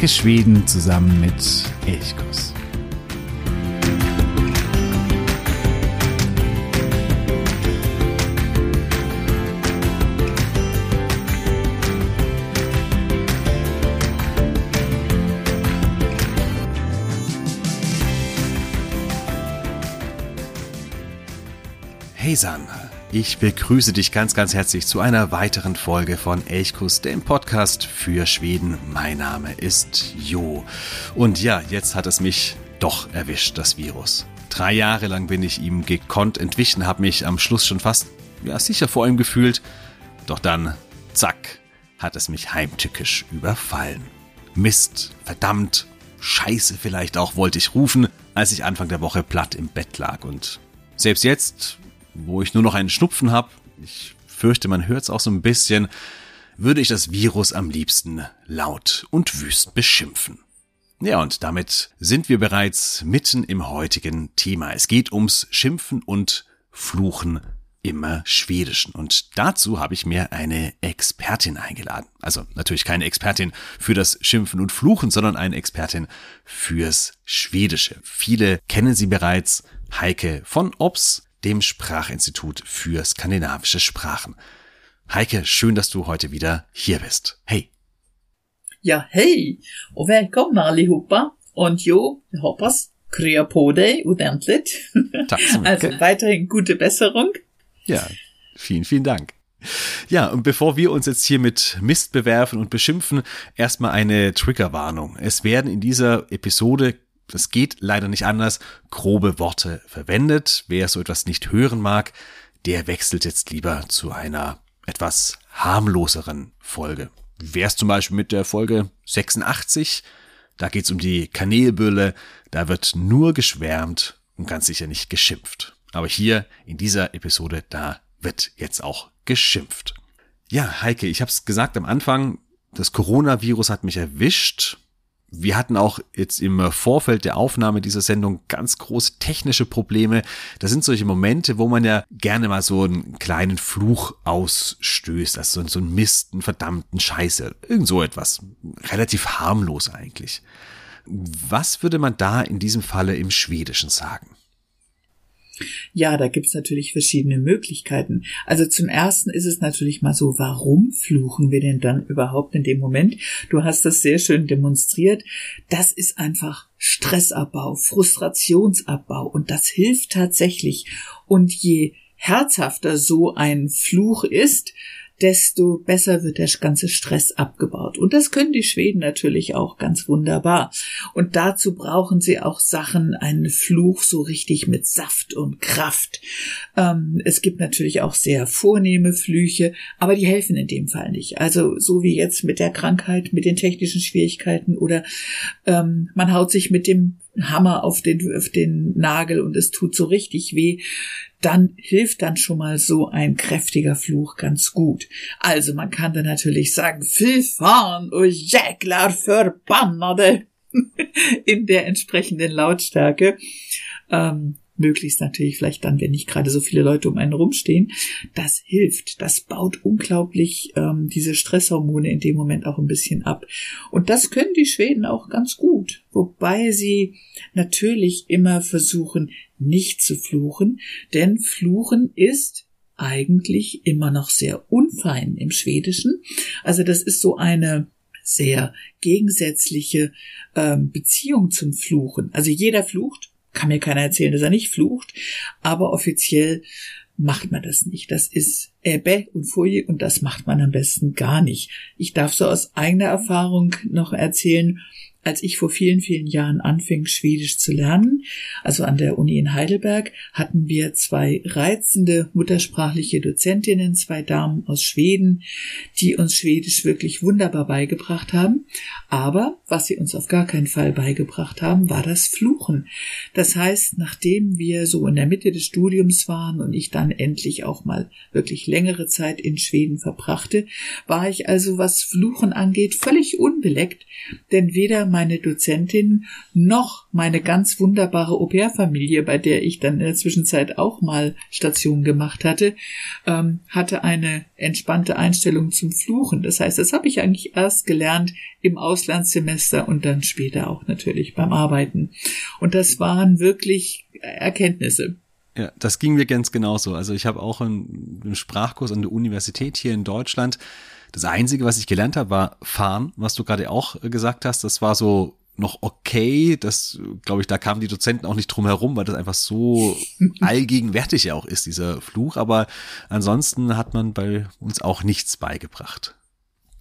Entdecke Schweden zusammen mit Elchkuss. Heisan, ich begrüße dich ganz, ganz herzlich zu einer weiteren Folge von Elchkuss, dem Podcast für Schweden. Mein Name ist Jo. Und ja, jetzt hat es mich doch erwischt, das Virus. Drei Jahre lang bin ich ihm gekonnt entwichen, habe mich am Schluss schon fast ja, sicher vor ihm gefühlt. Doch dann, zack, hat es mich heimtückisch überfallen. Mist, verdammt, Scheiße vielleicht auch wollte ich rufen, als ich Anfang der Woche platt im Bett lag. Und selbst jetzt, wo ich nur noch einen Schnupfen habe, ich fürchte, man hört es auch so ein bisschen, würde ich das Virus am liebsten laut und wüst beschimpfen. Ja, und damit sind wir bereits mitten im heutigen Thema. Es geht ums Schimpfen und Fluchen im Schwedischen. Und dazu habe ich mir eine Expertin eingeladen. Also natürlich keine Expertin für das Schimpfen und Fluchen, sondern eine Expertin fürs Schwedische. Viele kennen sie bereits. Heike von Ops dem Sprachinstitut für skandinavische Sprachen. Heike, schön, dass du heute wieder hier bist. Hey. Ja, hej och välkomna allihopa. Und jo, jag hoppas krya på dig ordentligt. Tack så mycket. Also weiterhin gute Besserung. Ja, vielen, vielen Dank. Ja, und bevor wir uns jetzt hier mit Mist bewerfen und beschimpfen, erstmal eine Triggerwarnung. Es werden in dieser Episode das geht leider nicht anders, grobe Worte verwendet. Wer so etwas nicht hören mag, der wechselt jetzt lieber zu einer etwas harmloseren Folge. Wär's zum Beispiel mit der Folge 86, da geht's um die Kanelbülle, da wird nur geschwärmt und ganz sicher nicht geschimpft. Aber hier in dieser Episode, da wird jetzt auch geschimpft. Ja, Heike, ich habe es gesagt am Anfang, das Coronavirus hat mich erwischt wir hatten auch jetzt im Vorfeld der Aufnahme dieser Sendung ganz große technische Probleme. Das sind solche Momente, wo man ja gerne mal so einen kleinen Fluch ausstößt, also so einen Mist, einen verdammten Scheiße, irgend so etwas. Relativ harmlos eigentlich. Was würde man da in diesem Falle im Schwedischen sagen? Ja, da gibt's natürlich verschiedene Möglichkeiten. Also zum ersten ist es natürlich mal so, warum fluchen wir denn dann überhaupt in dem Moment? Du hast das sehr schön demonstriert. Das ist einfach Stressabbau, Frustrationsabbau und das hilft tatsächlich. Und je herzhafter so ein Fluch ist, desto besser wird der ganze Stress abgebaut. Und das können die Schweden natürlich auch ganz wunderbar. Und dazu brauchen sie auch Sachen, einen Fluch so richtig mit Saft und Kraft. Ähm, es gibt natürlich auch sehr vornehme Flüche, aber die helfen in dem Fall nicht. Also so wie jetzt mit der Krankheit, mit den technischen Schwierigkeiten oder ähm, man haut sich mit dem Hammer auf den, auf den Nagel und es tut so richtig weh dann hilft dann schon mal so ein kräftiger Fluch ganz gut. Also man kann dann natürlich sagen, fy fan och jäklar in der entsprechenden Lautstärke. Ähm, möglichst natürlich vielleicht dann, wenn nicht gerade so viele Leute um einen rumstehen. Das hilft, das baut unglaublich ähm, diese Stresshormone in dem Moment auch ein bisschen ab. Und das können die Schweden auch ganz gut, wobei sie natürlich immer versuchen, nicht zu fluchen, denn Fluchen ist eigentlich immer noch sehr unfein im Schwedischen. Also das ist so eine sehr gegensätzliche ähm, Beziehung zum Fluchen. Also jeder flucht, kann mir keiner erzählen, dass er nicht flucht, aber offiziell macht man das nicht. Das ist Ebbe und Folie und das macht man am besten gar nicht. Ich darf so aus eigener Erfahrung noch erzählen, als ich vor vielen, vielen Jahren anfing, Schwedisch zu lernen, also an der Uni in Heidelberg, hatten wir zwei reizende muttersprachliche Dozentinnen, zwei Damen aus Schweden, die uns Schwedisch wirklich wunderbar beigebracht haben. Aber was sie uns auf gar keinen Fall beigebracht haben, war das Fluchen. Das heißt, nachdem wir so in der Mitte des Studiums waren und ich dann endlich auch mal wirklich längere Zeit in Schweden verbrachte, war ich also, was Fluchen angeht, völlig unbeleckt, denn weder meine Dozentin noch meine ganz wunderbare Au-pair-Familie, bei der ich dann in der Zwischenzeit auch mal Station gemacht hatte, ähm, hatte eine entspannte Einstellung zum Fluchen. Das heißt, das habe ich eigentlich erst gelernt im Auslandssemester und dann später auch natürlich beim Arbeiten. Und das waren wirklich Erkenntnisse. Ja, das ging mir ganz genauso. Also ich habe auch einen, einen Sprachkurs an der Universität hier in Deutschland. Das Einzige, was ich gelernt habe, war Fahren, was du gerade auch gesagt hast. Das war so noch okay. Das, glaube ich, da kamen die Dozenten auch nicht drum herum, weil das einfach so allgegenwärtig ja auch ist, dieser Fluch. Aber ansonsten hat man bei uns auch nichts beigebracht.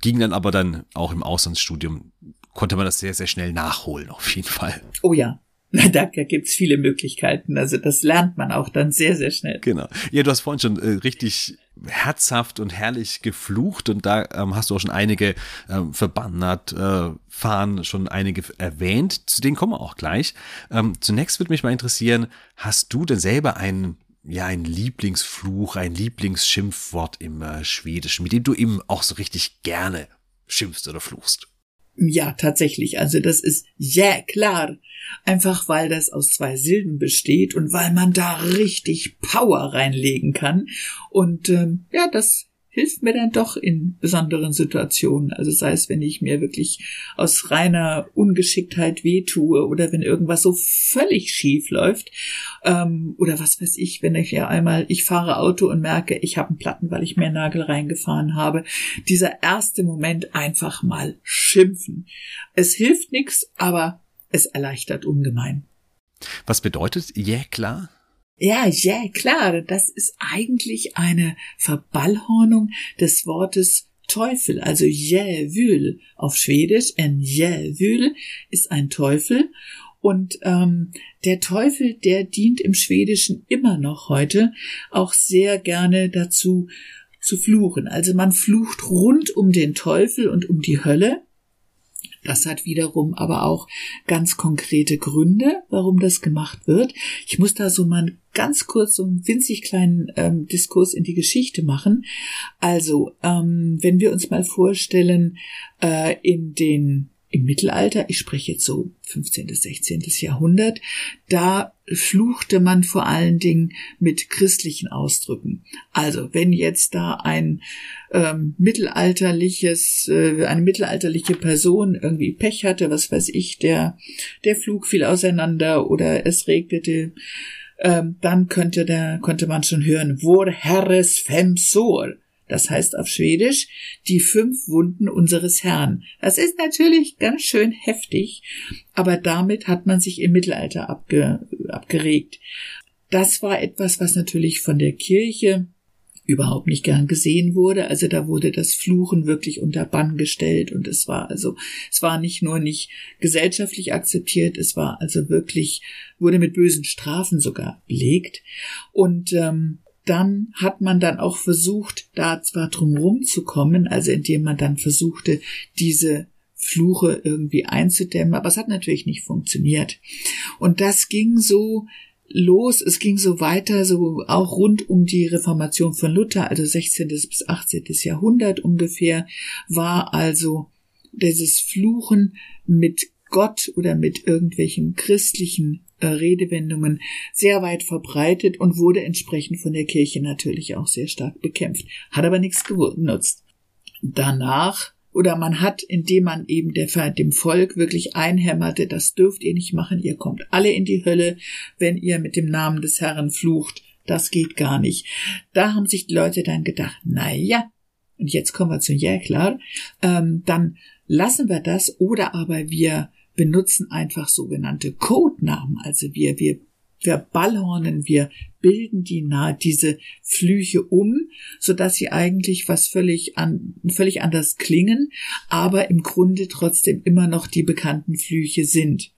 Ging dann aber dann auch im Auslandsstudium, konnte man das sehr, sehr schnell nachholen, auf jeden Fall. Oh ja, Da gibt's viele Möglichkeiten. Also das lernt man auch dann sehr, sehr schnell. Genau. Ja, du hast vorhin schon äh, richtig herzhaft und herrlich geflucht und da ähm, hast du auch schon einige ähm, verbannert, äh, fahren schon einige erwähnt. Zu denen kommen wir auch gleich. Ähm, zunächst würde mich mal interessieren, hast du denn selber einen ja, ein Lieblingsfluch, ein Lieblingsschimpfwort im äh, Schwedischen, mit dem du eben auch so richtig gerne schimpfst oder fluchst? Ja, tatsächlich. Also das ist ja klar. Einfach weil das aus zwei Silben besteht und weil man da richtig Power reinlegen kann. Und ähm, ja, das hilft mir dann doch in besonderen Situationen. Also sei es, wenn ich mir wirklich aus reiner Ungeschicktheit wehtue oder wenn irgendwas so völlig schief läuft ähm, oder was weiß ich, wenn ich ja einmal, ich fahre Auto und merke, ich habe einen Platten, weil ich mir einen Nagel reingefahren habe. Dieser erste Moment einfach mal schimpfen. Es hilft nichts, aber es erleichtert ungemein. Was bedeutet ja klar? Ja, ja, klar, das ist eigentlich eine Verballhornung des Wortes Teufel, also Jävül auf Schwedisch. Ein Jävül ist ein Teufel und ähm, der Teufel, der dient im Schwedischen immer noch heute auch sehr gerne dazu zu fluchen. Also man flucht rund um den Teufel und um die Hölle. Das hat wiederum aber auch ganz konkrete Gründe, warum das gemacht wird. Ich muss da so mal ganz kurz so einen winzig kleinen ähm, Diskurs in die Geschichte machen. Also, ähm, wenn wir uns mal vorstellen, äh, in den im Mittelalter, ich spreche jetzt so 15. bis 16. Jahrhundert, da fluchte man vor allen Dingen mit christlichen Ausdrücken. Also wenn jetzt da ein ähm, mittelalterliches, äh, eine mittelalterliche Person irgendwie Pech hatte, was weiß ich, der der Flug fiel auseinander oder es regnete, ähm, dann könnte der konnte man schon hören, Vor Herres fem sor das heißt auf Schwedisch die fünf Wunden unseres Herrn. Das ist natürlich ganz schön heftig, aber damit hat man sich im Mittelalter abge, abgeregt. Das war etwas, was natürlich von der Kirche überhaupt nicht gern gesehen wurde. Also da wurde das Fluchen wirklich unter Bann gestellt und es war also, es war nicht nur nicht gesellschaftlich akzeptiert, es war also wirklich, wurde mit bösen Strafen sogar belegt. Und ähm, dann hat man dann auch versucht, da zwar drumherum zu kommen, also indem man dann versuchte, diese Fluche irgendwie einzudämmen, aber es hat natürlich nicht funktioniert. Und das ging so los, es ging so weiter, so auch rund um die Reformation von Luther, also 16. bis 18. Jahrhundert ungefähr, war also dieses Fluchen mit Gott oder mit irgendwelchen christlichen Redewendungen sehr weit verbreitet und wurde entsprechend von der Kirche natürlich auch sehr stark bekämpft, hat aber nichts genutzt. Danach oder man hat, indem man eben der, dem Volk wirklich einhämmerte, das dürft ihr nicht machen, ihr kommt alle in die Hölle, wenn ihr mit dem Namen des Herrn flucht, das geht gar nicht. Da haben sich die Leute dann gedacht, na ja, und jetzt kommen wir zu ja klar, ähm, dann lassen wir das oder aber wir benutzen einfach sogenannte Codenamen. Also wir, wir, wir ballhornen, wir bilden die nahe diese Flüche um, so dass sie eigentlich was völlig an, völlig anders klingen, aber im Grunde trotzdem immer noch die bekannten Flüche sind.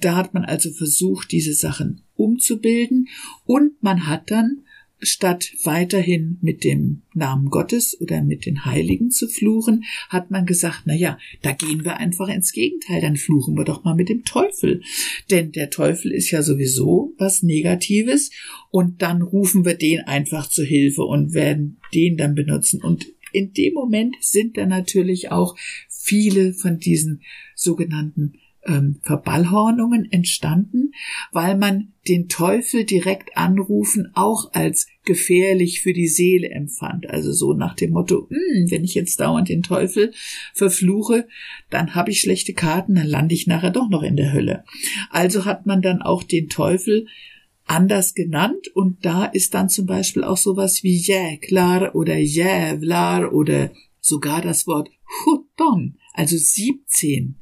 Da hat man also versucht, diese Sachen umzubilden und man hat dann statt weiterhin mit dem Namen Gottes oder mit den Heiligen zu fluchen, hat man gesagt, na ja, da gehen wir einfach ins Gegenteil, dann fluchen wir doch mal mit dem Teufel. Denn der Teufel ist ja sowieso was Negatives und dann rufen wir den einfach zur Hilfe und werden den dann benutzen und in dem Moment sind dann natürlich auch viele von diesen sogenannten ähm, Verballhornungen entstanden, weil man den Teufel direkt anrufen auch als gefährlich für die Seele empfand. Also so nach dem Motto, hm, wenn ich jetzt dauernd den Teufel verfluche, dann habe ich schlechte Karten, dann lande ich nachher doch noch in der Hölle. Also hat man dann auch den Teufel anders genannt und da ist dann zum Beispiel auch sowas wie Jäklar oder Jävlar oder sogar das Wort Chutton, also 17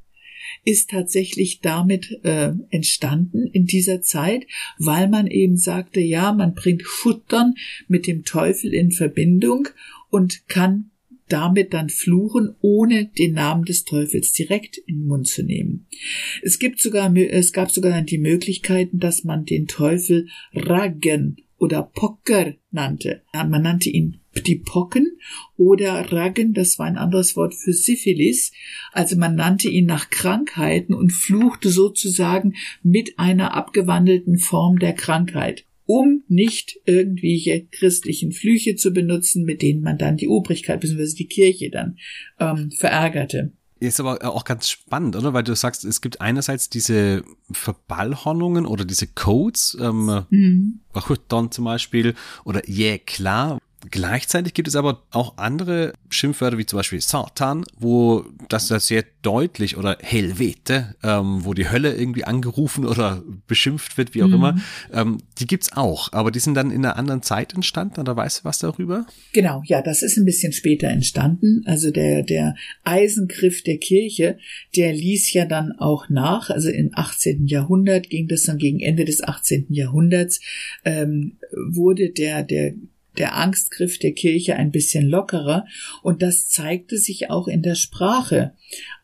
ist tatsächlich damit äh, entstanden in dieser Zeit, weil man eben sagte, ja, man bringt Futtern mit dem Teufel in Verbindung und kann damit dann fluchen, ohne den Namen des Teufels direkt in den Mund zu nehmen. Es gibt sogar, es gab sogar die Möglichkeiten, dass man den Teufel Raggen oder Pocker nannte. Man nannte ihn die Pocken oder Raggen, das war ein anderes Wort für Syphilis. Also man nannte ihn nach Krankheiten und fluchte sozusagen mit einer abgewandelten Form der Krankheit um nicht irgendwelche christlichen Flüche zu benutzen, mit denen man dann die Obrigkeit bzw. die Kirche dann ähm, verärgerte. Ist aber auch ganz spannend, oder? Weil du sagst, es gibt einerseits diese Verballhornungen oder diese Codes, ähm, mhm. zum Beispiel, oder yeah, klar, Gleichzeitig gibt es aber auch andere Schimpfwörter wie zum Beispiel Satan, wo das sehr deutlich oder Helvete, ähm, wo die Hölle irgendwie angerufen oder beschimpft wird, wie auch mhm. immer. Ähm, die gibt's auch, aber die sind dann in einer anderen Zeit entstanden. Oder weißt du was darüber? Genau, ja, das ist ein bisschen später entstanden. Also der der Eisengriff der Kirche, der ließ ja dann auch nach. Also im 18. Jahrhundert ging das dann gegen Ende des 18. Jahrhunderts ähm, wurde der der der Angstgriff der Kirche ein bisschen lockerer und das zeigte sich auch in der Sprache.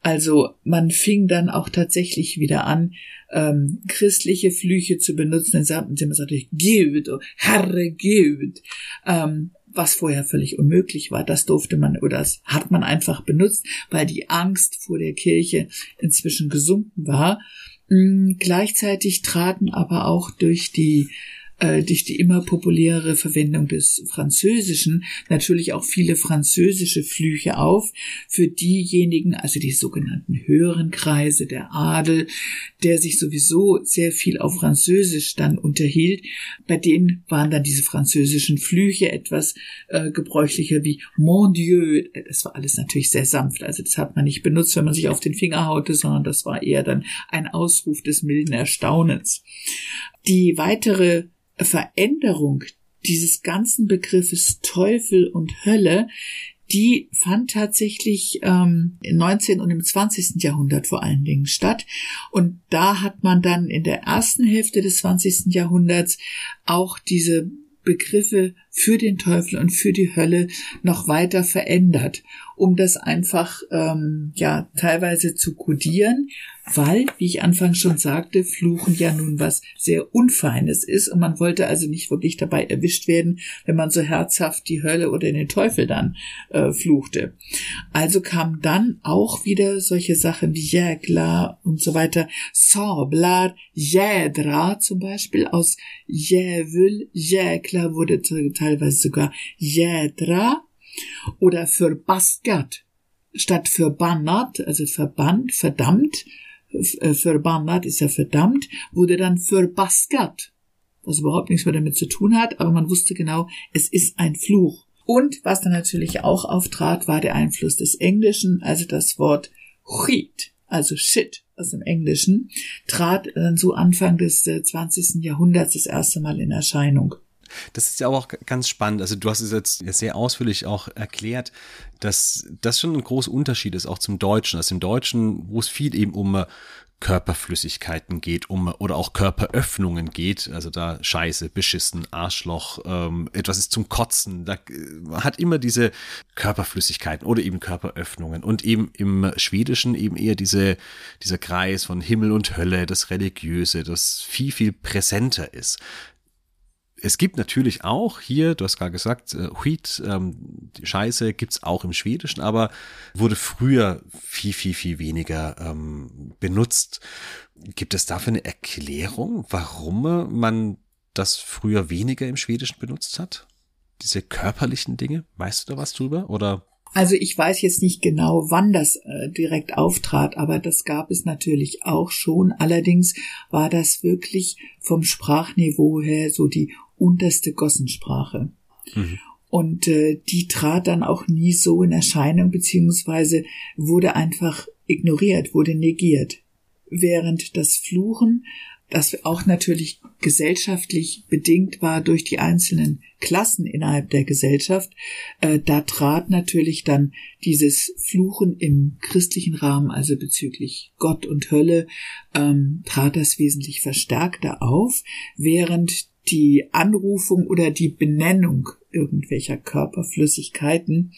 Also man fing dann auch tatsächlich wieder an, ähm, christliche Flüche zu benutzen. Dann sagten sie immer so, Gud, oh, Herre Gud, ähm, was vorher völlig unmöglich war. Das durfte man oder das hat man einfach benutzt, weil die Angst vor der Kirche inzwischen gesunken war. Ähm, gleichzeitig traten aber auch durch die äh, durch die immer populärere Verwendung des Französischen natürlich auch viele französische Flüche auf für diejenigen, also die sogenannten höheren Kreise, der Adel, der sich sowieso sehr viel auf Französisch dann unterhielt. Bei denen waren dann diese französischen Flüche etwas äh, gebräuchlicher wie Mon Dieu. Das war alles natürlich sehr sanft, also das hat man nicht benutzt, wenn man sich auf den Finger haute, sondern das war eher dann ein Ausruf des milden Erstaunens. Die weitere Veränderung dieses ganzen Begriffes Teufel und Hölle, die fand tatsächlich ähm, im 19. und im 20. Jahrhundert vor allen Dingen statt. Und da hat man dann in der ersten Hälfte des 20. Jahrhunderts auch diese Begriffe für den Teufel und für die Hölle noch weiter verändert, um das einfach ähm, ja teilweise zu kodieren, weil, wie ich anfangs schon sagte, Fluchen ja nun was sehr Unfeines ist und man wollte also nicht wirklich dabei erwischt werden, wenn man so herzhaft die Hölle oder den Teufel dann äh, fluchte. Also kamen dann auch wieder solche Sachen wie Jäkla und so weiter, Sablar, Jädra zum Beispiel, aus Jävül, Jäkla wurde teilweise sogar Jädra oder verbaskat statt verbannert, also verbannt, verdammt, äh, verbannert ist ja verdammt, wurde dann verbaskat, was überhaupt nichts mehr damit zu tun hat, aber man wusste genau, es ist ein Fluch. Und was dann natürlich auch auftrat, war der Einfluss des Englischen, also das Wort shit, also shit aus dem Englischen, trat dann so Anfang des 20. Äh, Jahrhunderts das erste Mal in Erscheinung. Das ist ja auch ganz spannend. Also du hast es jetzt sehr ausführlich auch erklärt, dass das schon ein großer Unterschied ist, auch zum Deutschen. Also im Deutschen, wo es viel eben um äh, Körperflüssigkeiten geht, um oder auch Körperöffnungen geht, also da Scheiße, beschissen, Arschloch, ähm, etwas ist zum Kotzen, da äh, hat immer diese Körperflüssigkeiten oder eben Körperöffnungen und eben im Schwedischen eben eher diese dieser Kreis von Himmel und Hölle, das Religiöse, das viel viel präsenter ist es gibt natürlich auch hier, du hast gerade gesagt, äh, Wheat, ähm, Scheiße gibt's auch im Schwedischen, aber wurde früher viel, viel, viel weniger ähm, benutzt. Gibt es dafür eine Erklärung, warum man das früher weniger im Schwedischen benutzt hat? Diese körperlichen Dinge? Weißt du da was drüber? Oder Also ich weiß jetzt nicht genau, wann das äh, direkt auftrat, aber das gab es natürlich auch schon. Allerdings war das wirklich vom Sprachniveau her so die unterste Gossensprache. Mhm. Und äh, die trat dann auch nie so in Erscheinung, beziehungsweise wurde einfach ignoriert, wurde negiert. Während das Fluchen das auch natürlich gesellschaftlich bedingt war durch die einzelnen Klassen innerhalb der Gesellschaft, äh, da trat natürlich dann dieses Fluchen im christlichen Rahmen, also bezüglich Gott und Hölle, ähm, trat das wesentlich verstärkter auf, während die Anrufung oder die Benennung irgendwelcher Körperflüssigkeiten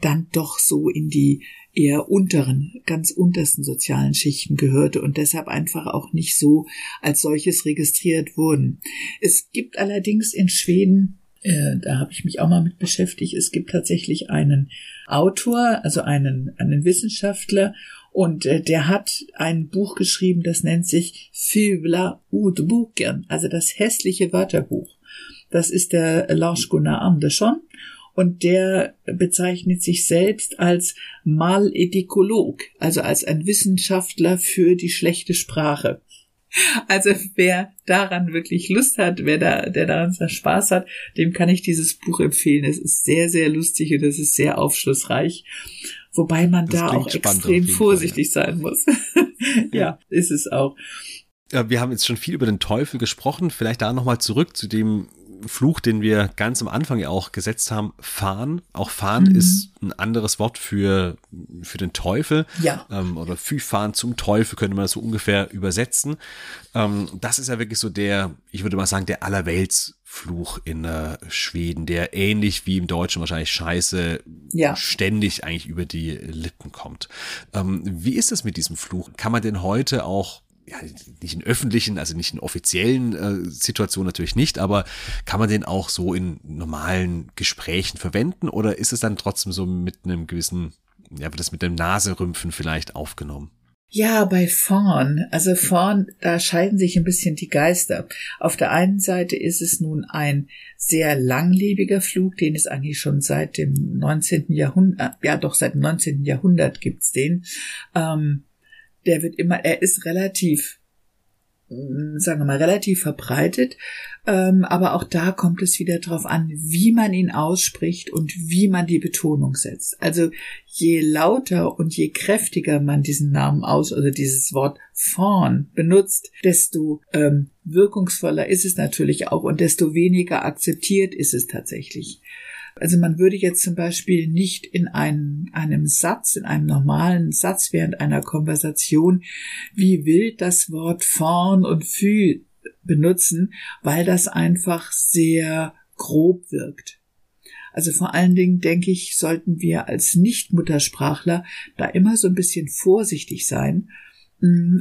dann doch so in die eher unteren, ganz untersten sozialen Schichten gehörte und deshalb einfach auch nicht so als solches registriert wurden. Es gibt allerdings in Schweden, äh, da habe ich mich auch mal mit beschäftigt, es gibt tatsächlich einen Autor, also einen, einen Wissenschaftler und äh, der hat ein Buch geschrieben, das nennt sich Fula Udboken, also das hässliche Wörterbuch. Das ist der Lars Gunnar Andersson und der bezeichnet sich selbst als Maledikolog, also als ein Wissenschaftler für die schlechte Sprache. Also wer daran wirklich Lust hat, wer da, der daran Spaß hat, dem kann ich dieses Buch empfehlen. Es ist sehr, sehr lustig und es ist sehr aufschlussreich. Wobei man das da auch extrem vorsichtig Fall, ja. sein muss. ja, ist es auch. Ja, wir haben jetzt schon viel über den Teufel gesprochen. Vielleicht da nochmal zurück zu dem Fluch, den wir ganz am Anfang ja auch gesetzt haben, Fahn. Auch Fahn mhm. ist ein anderes Wort für, für den Teufel. Ja. Ähm, oder Fahn zum Teufel könnte man das so ungefähr übersetzen. Ähm, das ist ja wirklich so der, ich würde mal sagen, der Allerweltsfluch in äh, Schweden, der ähnlich wie im Deutschen wahrscheinlich Scheiße ja. ständig eigentlich über die Lippen kommt. Ähm, wie ist es mit diesem Fluch? Kann man den heute auch ja, nicht in öffentlichen, also nicht in offiziellen äh, Situationen natürlich nicht, aber kann man den auch so in normalen Gesprächen verwenden oder ist es dann trotzdem so mit einem gewissen, ja, wird das mit dem Naserümpfen vielleicht aufgenommen? Ja, bei vorn, also vorn, da scheiden sich ein bisschen die Geister. Auf der einen Seite ist es nun ein sehr langlebiger Flug, den es eigentlich schon seit dem 19. Jahrhundert, ja doch seit dem 19. Jahrhundert gibt's den. Ähm, der wird immer, er ist relativ, mm, sagen wir mal, relativ verbreitet, ähm, aber auch da kommt es wieder darauf an, wie man ihn ausspricht und wie man die Betonung setzt. Also je lauter und je kräftiger man diesen Namen aus oder dieses Wort Fawn benutzt, desto ähm, wirkungsvoller ist es natürlich auch und desto weniger akzeptiert ist es tatsächlich. Also man würde jetzt zum Beispiel nicht in einem, einem Satz, in einem normalen Satz während einer Konversation wie wild das Wort vorn und fü benutzen, weil das einfach sehr grob wirkt. Also vor allen Dingen denke ich, sollten wir als Nichtmuttersprachler da immer so ein bisschen vorsichtig sein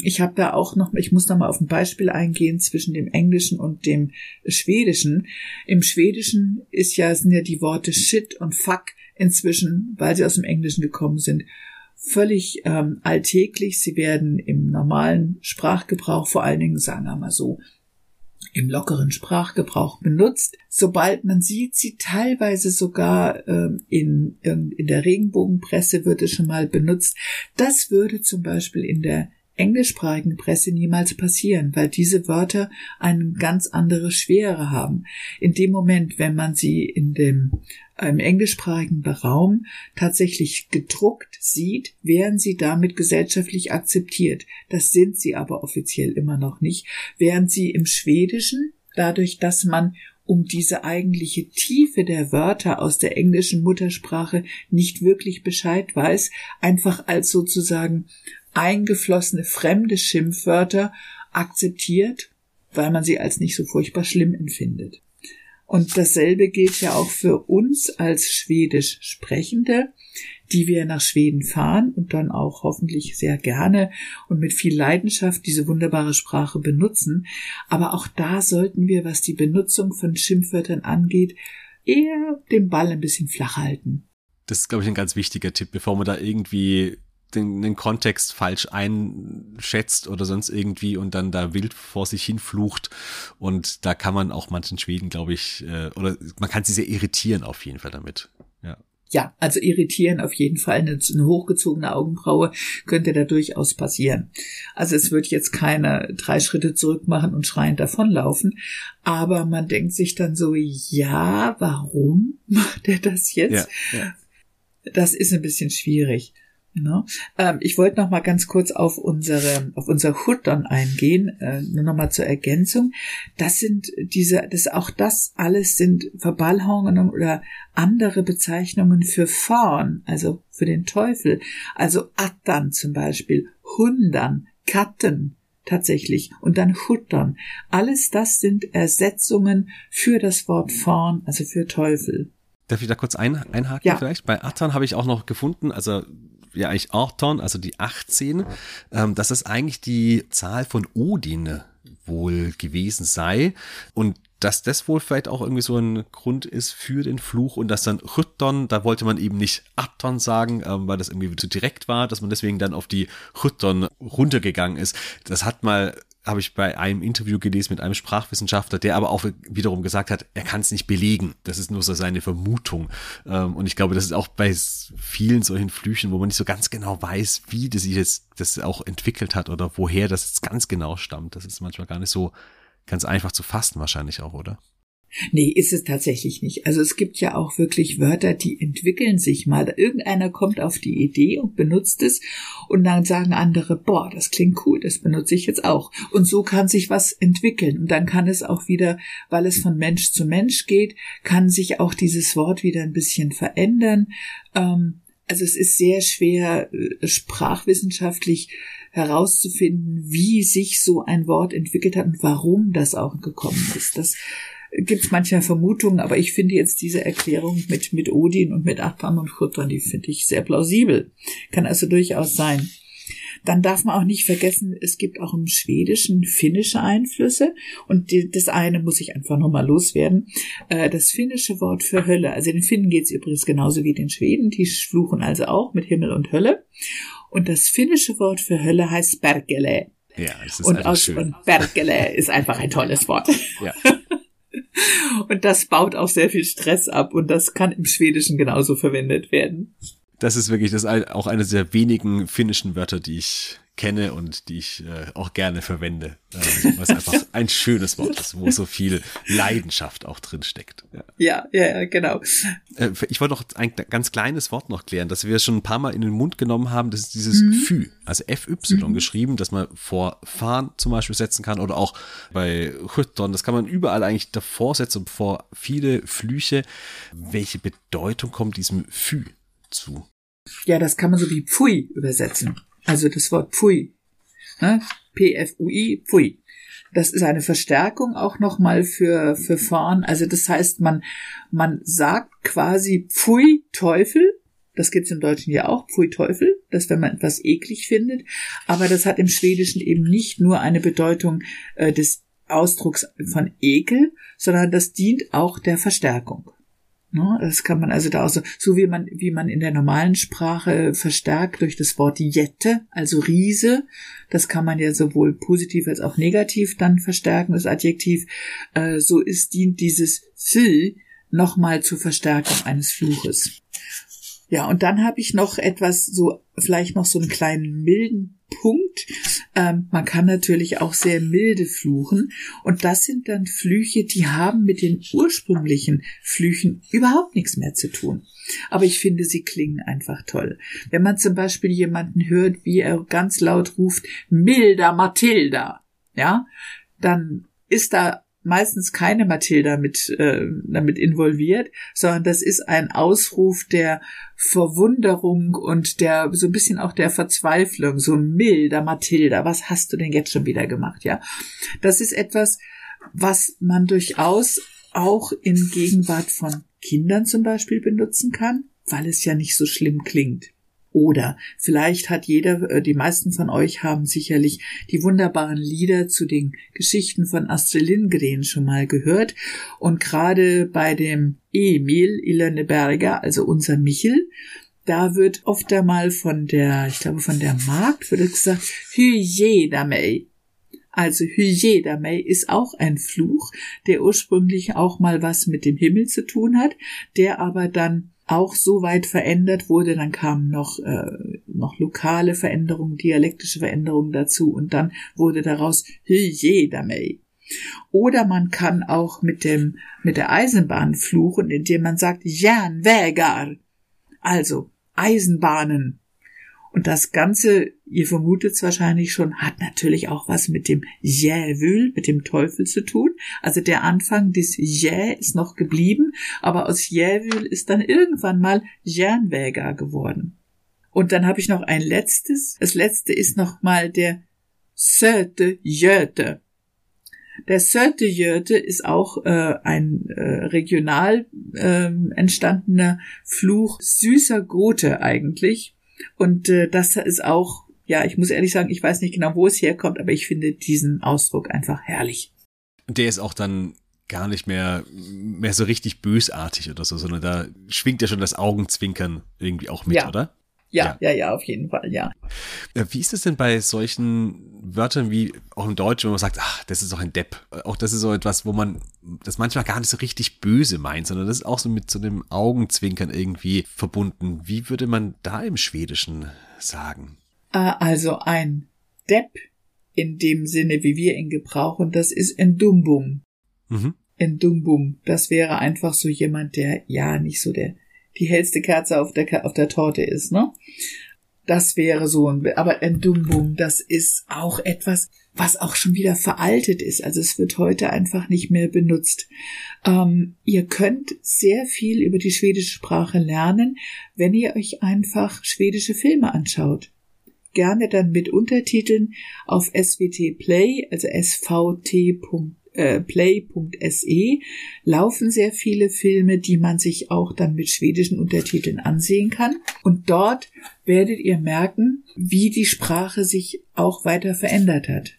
ich habe da auch noch, ich muss noch mal auf ein Beispiel eingehen zwischen dem Englischen und dem Schwedischen. Im Schwedischen ist ja, sind ja die Worte shit und fuck inzwischen, weil sie aus dem Englischen gekommen sind, völlig ähm, alltäglich. Sie werden im normalen Sprachgebrauch, vor allen Dingen, sagen wir mal so, im lockeren Sprachgebrauch benutzt. Sobald man sieht, sie teilweise sogar ähm, in, in, in der Regenbogenpresse wird es schon mal benutzt. Das würde zum Beispiel in der englischsprachigen Presse niemals passieren, weil diese Wörter eine ganz andere Schwere haben. In dem Moment, wenn man sie in dem im englischsprachigen Raum tatsächlich gedruckt sieht, wären sie damit gesellschaftlich akzeptiert. Das sind sie aber offiziell immer noch nicht, während sie im Schwedischen dadurch, dass man um diese eigentliche Tiefe der Wörter aus der englischen Muttersprache nicht wirklich Bescheid weiß, einfach als sozusagen eingeflossene fremde Schimpfwörter akzeptiert, weil man sie als nicht so furchtbar schlimm empfindet. Und dasselbe gilt ja auch für uns als Schwedisch Sprechende, die wir nach Schweden fahren und dann auch hoffentlich sehr gerne und mit viel Leidenschaft diese wunderbare Sprache benutzen. Aber auch da sollten wir, was die Benutzung von Schimpfwörtern angeht, eher den Ball ein bisschen flach halten. Das ist, glaube ich, ein ganz wichtiger Tipp, bevor man da irgendwie den, den Kontext falsch einschätzt oder sonst irgendwie und dann da wild vor sich hin flucht. Und da kann man auch manchen Schweden, glaube ich, äh, oder man kann sie sehr irritieren auf jeden Fall damit. Ja. Ja, also irritieren auf jeden Fall. Eine, eine, hochgezogene Augenbraue könnte da durchaus passieren. Also es wird jetzt keiner drei Schritte zurück machen und schreiend davonlaufen. Aber man denkt sich dann so, ja, warum macht er das jetzt? Ja, ja. Das ist ein bisschen schwierig. Ne? Ähm, ich wollte noch mal ganz kurz auf unsere auf unser Huttern eingehen, äh, nur noch mal zur Ergänzung. Das sind diese, das auch das alles sind Verballhornungen oder andere Bezeichnungen für Vorn, also für den Teufel. Also Attern zum Beispiel, Hundern, Katten tatsächlich und dann Huttern. Alles das sind Ersetzungen für das Wort Vorn, also für Teufel. Darf ich da kurz ein, einhaken ja. vielleicht? Bei Attern habe ich auch noch gefunden, also ja eigentlich Arton, also die 18, ähm, dass das eigentlich die Zahl von Odin wohl gewesen sei und dass das wohl vielleicht auch irgendwie so ein Grund ist für den Fluch und dass dann Rütton, da wollte man eben nicht Atton sagen, ähm, weil das irgendwie zu direkt war, dass man deswegen dann auf die Rütton runtergegangen ist. Das hat mal habe ich bei einem Interview gelesen mit einem Sprachwissenschaftler, der aber auch wiederum gesagt hat, er kann es nicht belegen. Das ist nur so seine Vermutung. Ähm, und ich glaube, das ist auch bei vielen solchen Flüchen, wo man nicht so ganz genau weiß, wie das sich jetzt das auch entwickelt hat oder woher das jetzt ganz genau stammt. Das ist manchmal gar nicht so ganz einfach zu fassen wahrscheinlich auch, oder? Nee, ist es tatsächlich nicht. Also es gibt ja auch wirklich Wörter, die entwickeln sich mal. Irgendeiner kommt auf die Idee und benutzt es und dann sagen andere, boah, das klingt cool, das benutze ich jetzt auch. Und so kann sich was entwickeln. Und dann kann es auch wieder, weil es von Mensch zu Mensch geht, kann sich auch dieses Wort wieder ein bisschen verändern. Ähm, also es ist sehr schwer, äh, sprachwissenschaftlich herauszufinden, wie sich so ein Wort entwickelt hat und warum das auch gekommen ist. Das gibt es manchmal Vermutungen, aber ich finde jetzt diese Erklärung mit, mit Odin und mit Achtan und Chutran, die finde ich sehr plausibel. Kann also durchaus sein. Dann darf man auch nicht vergessen, es gibt auch im Schwedischen finnische Einflüsse und die, das eine muss ich einfach nochmal loswerden. Äh, das finnische Wort für Hölle, also den Finnen geht es übrigens genauso wie den Schweden, die fluchen also auch mit Himmel und Hölle. Und das finnische Wort für Hölle heißt Bergele. Ja, es ist und aus schön. und Bergele ist einfach ein tolles Wort. Ja. Und das baut auch sehr viel Stress ab und das kann im Schwedischen genauso verwendet werden. Das ist wirklich das auch eine der wenigen finnischen Wörter, die ich kenne und die ich äh, auch gerne verwende. Ähm, was einfach ein schönes Wort ist, wo so viel Leidenschaft auch drin steckt. Ja, ja, ja, genau. Äh, ich wollte noch ein ganz kleines Wort noch klären, das wir schon ein paar Mal in den Mund genommen haben. Das ist dieses mhm. Fü, also FY mhm. geschrieben, dass man vor Fahren zum Beispiel setzen kann oder auch bei Hüttern. Das kann man überall eigentlich davor setzen, vor viele Flüche. Welche Bedeutung kommt diesem Fü zu? Ja, das kann man so wie Pfui übersetzen. Also das Wort Pfui. Ne? P-F-U-I, Pfui. Das ist eine Verstärkung auch nochmal für, für vorn. Also das heißt, man, man sagt quasi Pfui Teufel. Das gibt's im Deutschen ja auch, Pfui Teufel. Das, wenn man etwas eklig findet. Aber das hat im Schwedischen eben nicht nur eine Bedeutung äh, des Ausdrucks von Ekel, sondern das dient auch der Verstärkung. Ne? Das kann man also da auch so, so wie man, wie man in der normalen Sprache verstärkt durch das Wort Jette, also Riese. Das kann man ja sowohl positiv als auch negativ dann verstärken, das Adjektiv. Äh, so ist, dient dieses Sil nochmal zur Verstärkung eines Fluches. Ja, und dann habe ich noch etwas, so vielleicht noch so einen kleinen milden Punkt. Ähm, man kann natürlich auch sehr milde fluchen. Und das sind dann Flüche, die haben mit den ursprünglichen Flüchen überhaupt nichts mehr zu tun. Aber ich finde, sie klingen einfach toll. Wenn man zum Beispiel jemanden hört, wie er ganz laut ruft, milder Mathilda, ja, dann ist da meistens keine Mathilda mit äh, damit involviert, sondern das ist ein Ausruf der Verwunderung und der so ein bisschen auch der Verzweiflung, so milder Mathilda, was hast du denn jetzt schon wieder gemacht, ja? Das ist etwas, was man durchaus auch in Gegenwart von Kindern zum Beispiel benutzen kann, weil es ja nicht so schlimm klingt. Oder vielleicht hat jeder, äh, die meisten von euch haben sicherlich die wunderbaren Lieder zu den Geschichten von Astrid Lindgren schon mal gehört. Und gerade bei dem Emil Berger, also unser Michel, da wird oft einmal von der, ich glaube von der Magd, wird gesagt, Hyjedamei. Also Hyjedamei ist auch ein Fluch, der ursprünglich auch mal was mit dem Himmel zu tun hat, der aber dann auch so weit verändert wurde, dann kamen noch, äh, noch lokale Veränderungen, dialektische Veränderungen dazu und dann wurde daraus Hyjedamei. Oder man kann auch mit dem, mit der Eisenbahn fluchen, indem man sagt Järnvägar. Also Eisenbahnen. Und das Ganze, ihr vermutet es wahrscheinlich schon, hat natürlich auch was mit dem Jävül, mit dem Teufel zu tun. Also der Anfang des Jä ist noch geblieben, aber aus Jävül ist dann irgendwann mal Järnvägar geworden. Und dann habe ich noch ein letztes. Das letzte ist noch mal der Söte Jöte. Der Söte Jöte ist auch äh, ein äh, regional äh, entstandener Fluch süßer Gote eigentlich. Und äh, das ist auch, ja, ich muss ehrlich sagen, ich weiß nicht genau, wo es herkommt, aber ich finde diesen Ausdruck einfach herrlich. Der ist auch dann gar nicht mehr, mehr so richtig bösartig oder so, sondern da schwingt ja schon das Augenzwinkern irgendwie auch mit, ja. oder? Ja, ja, ja, ja, auf jeden Fall, ja. Äh, wie ist es denn bei solchen Wörtern wie auch im Deutschen, wo man sagt, ach, das ist doch ein Depp. Auch das ist so etwas, wo man das manchmal gar nicht so richtig böse meint, sondern das ist auch so mit so einem Augenzwinkern irgendwie verbunden. Wie würde man da im Schwedischen sagen? Ah, also ein Depp in dem Sinne, wie wir ihn gebrauchen, das ist Endumbum. Mhm. Endumbum. Das wäre einfach so jemand, der ja nicht so der die hellste Kerze auf der, auf der Torte ist, ne? Das wäre so ein, aber Endumbum, das ist auch etwas, was auch schon wieder veraltet ist. Also es wird heute einfach nicht mehr benutzt. Ähm, ihr könnt sehr viel über die schwedische Sprache lernen, wenn ihr euch einfach schwedische Filme anschaut. Gerne dann mit Untertiteln auf SWT Play, also svt äh, play.se laufen sehr viele Filme, die man sich auch dann mit schwedischen Untertiteln ansehen kann. Und dort werdet ihr merken, wie die Sprache sich auch weiter verändert hat.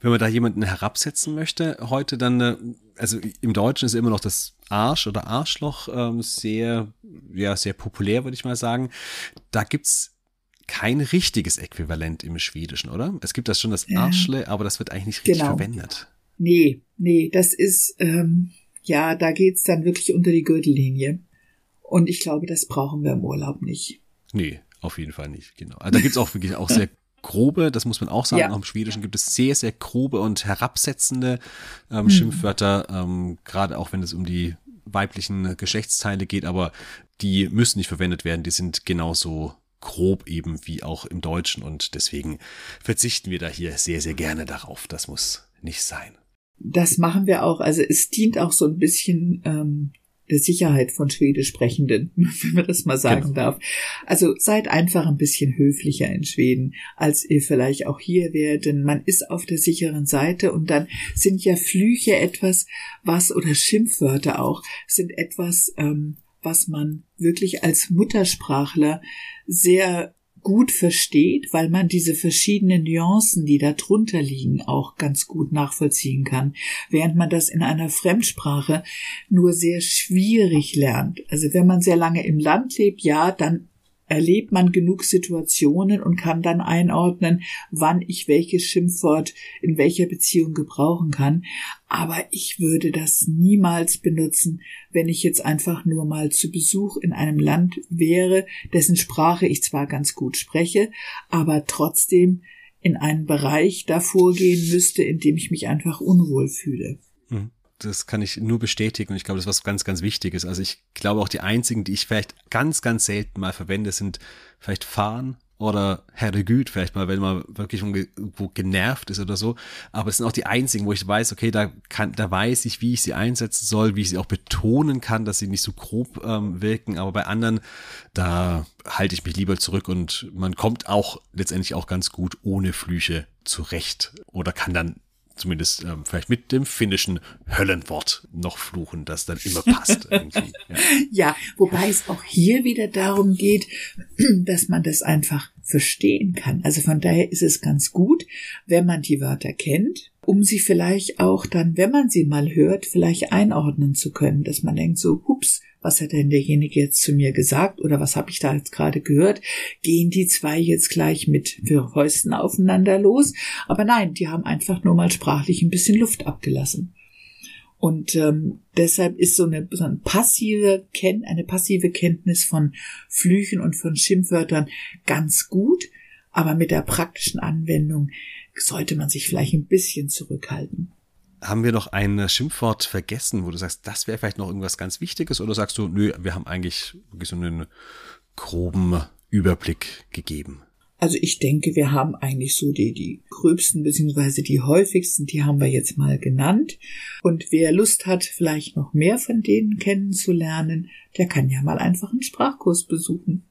Wenn man da jemanden herabsetzen möchte, heute dann, äh, also im Deutschen ist immer noch das Arsch oder Arschloch ähm, sehr, ja, sehr populär, würde ich mal sagen. Da gibt's kein richtiges Äquivalent im Schwedischen, oder? Es gibt das schon das Arschle, aber das wird eigentlich nicht richtig genau. verwendet. Nee, nee, das ist, ähm, ja, da geht's dann wirklich unter die Gürtellinie. Und ich glaube, das brauchen wir im Urlaub nicht. Nee, auf jeden Fall nicht, genau. Also da gibt's auch wirklich auch sehr grobe, das muss man auch sagen, ja. auch im Schwedischen gibt es sehr, sehr grobe und herabsetzende ähm, mhm. Schimpfwörter, ähm, gerade auch wenn es um die weiblichen Geschlechtsteile geht, aber die müssen nicht verwendet werden, die sind genauso grob eben wie auch im Deutschen und deswegen verzichten wir da hier sehr, sehr gerne darauf. Das muss nicht sein. Das machen wir auch. Also es dient auch so ein bisschen ähm, der Sicherheit von Schwedisch Sprechenden, wenn man das mal sagen genau. darf. Also seid einfach ein bisschen höflicher in Schweden, als ihr vielleicht auch hier wärt, denn man ist auf der sicheren Seite und dann sind ja Flüche etwas, was oder Schimpfwörter auch sind etwas, ähm, was man wirklich als Muttersprachler sehr gut versteht, weil man diese verschiedenen Nuancen, die da drunter liegen, auch ganz gut nachvollziehen kann, während man das in einer Fremdsprache nur sehr schwierig lernt. Also wenn man sehr lange im Land lebt, ja, dann erlebt man genug Situationen und kann dann einordnen, wann ich welches Schimpfwort in welcher Beziehung gebrauchen kann. Aber ich würde das niemals benutzen, wenn ich jetzt einfach nur mal zu Besuch in einem Land wäre, dessen Sprache ich zwar ganz gut spreche, aber trotzdem in einen Bereich davor gehen müsste, in dem ich mich einfach unwohl fühle. Mhm das kann ich nur bestätigen und ich glaube, das ist was ganz, ganz Wichtiges. Also ich glaube auch die einzigen, die ich vielleicht ganz, ganz selten mal verwende, sind vielleicht fahren oder Herregud vielleicht mal, wenn man wirklich irgendwo genervt ist oder so. Aber es sind auch die einzigen, wo ich weiß, okay, da kann, da weiß ich, wie ich sie einsetzen soll, wie ich sie auch betonen kann, dass sie nicht so grob ähm, wirken. Aber bei anderen, da halte ich mich lieber zurück und man kommt auch letztendlich auch ganz gut ohne Flüche zurecht oder kann dann zumindest ähm, vielleicht mit dem finnischen Höllenwort noch fluchen, das dann immer passt. irgendwie. Ja. ja, wobei es auch hier wieder darum geht, dass man das einfach verstehen kann. Also von daher ist es ganz gut, wenn man die Wörter kennt, um sie vielleicht auch dann, wenn man sie mal hört, vielleicht einordnen zu können, dass man denkt so, hups, was hat denn derjenige jetzt zu mir gesagt oder was habe ich da jetzt gerade gehört? Gehen die zwei jetzt gleich mit Fäusten aufeinander los? Aber nein, die haben einfach nur mal sprachlich ein bisschen Luft abgelassen. Und ähm, deshalb ist so eine, so eine passive eine passive Kenntnis von Flüchen und von Schimpfwörtern ganz gut, aber mit der praktischen Anwendung sollte man sich vielleicht ein bisschen zurückhalten. Haben wir noch ein Schimpfwort vergessen, wo du sagst, das wäre vielleicht noch irgendwas ganz Wichtiges oder sagst du, nö, wir haben eigentlich so einen groben Überblick gegeben? Also ich denke, wir haben eigentlich so die, die gröbsten beziehungsweise die häufigsten, die haben wir jetzt mal genannt. Und wer Lust hat, vielleicht noch mehr von denen kennenzulernen, der kann ja mal einfach einen Sprachkurs besuchen.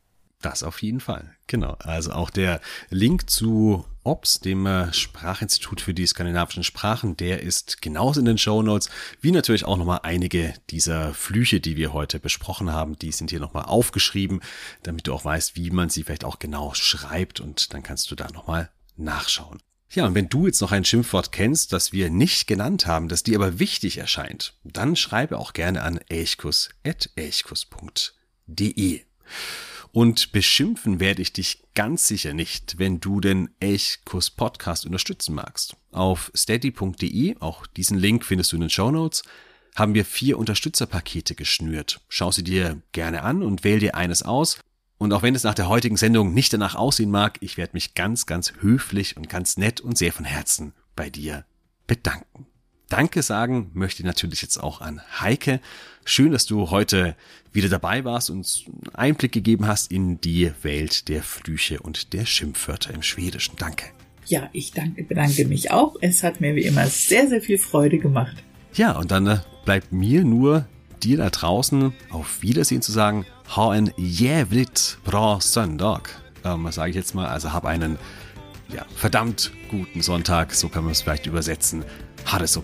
Das auf jeden Fall. Genau. Also auch der Link zu OPS, dem äh, Sprachinstitut für die skandinavischen Sprachen, der ist genauso in den Show Notes, wie natürlich auch nochmal einige dieser Flüche, die wir heute besprochen haben, die sind hier nochmal aufgeschrieben, damit du auch weißt, wie man sie vielleicht auch genau schreibt und dann kannst du da nochmal nachschauen. Ja, und wenn du jetzt noch ein Schimpfwort kennst, das wir nicht genannt haben, das dir aber wichtig erscheint, dann schreibe auch gerne an elchkus.elchkus.de. Und beschimpfen werde ich dich ganz sicher nicht, wenn du den Elchkuss Podcast unterstützen magst. Auf steady.de, auch diesen Link findest du in den Show Notes, haben wir vier Unterstützerpakete geschnürt. Schau sie dir gerne an und wähl dir eines aus. Und auch wenn es nach der heutigen Sendung nicht danach aussehen mag, ich werde mich ganz, ganz höflich und ganz nett und sehr von Herzen bei dir bedanken. Danke sagen möchte ich natürlich jetzt auch an Heike. Schön, dass du heute wieder dabei warst und Einblick gegeben hast in die Welt der Flüche und der Schimpfwörter im Schwedischen. Danke. Ja, ich danke, bedanke mich auch. Es hat mir wie immer sehr, sehr viel Freude gemacht. Ja, und dann äh, bleibt mir nur dir da draußen auf Wiedersehen zu sagen. Ha en jävligt bra söndag. Ähm, sage ich jetzt mal. Also hab einen ja, verdammt guten Sonntag. So kann man es vielleicht übersetzen. Ha det så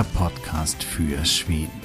Podcast für Schweden.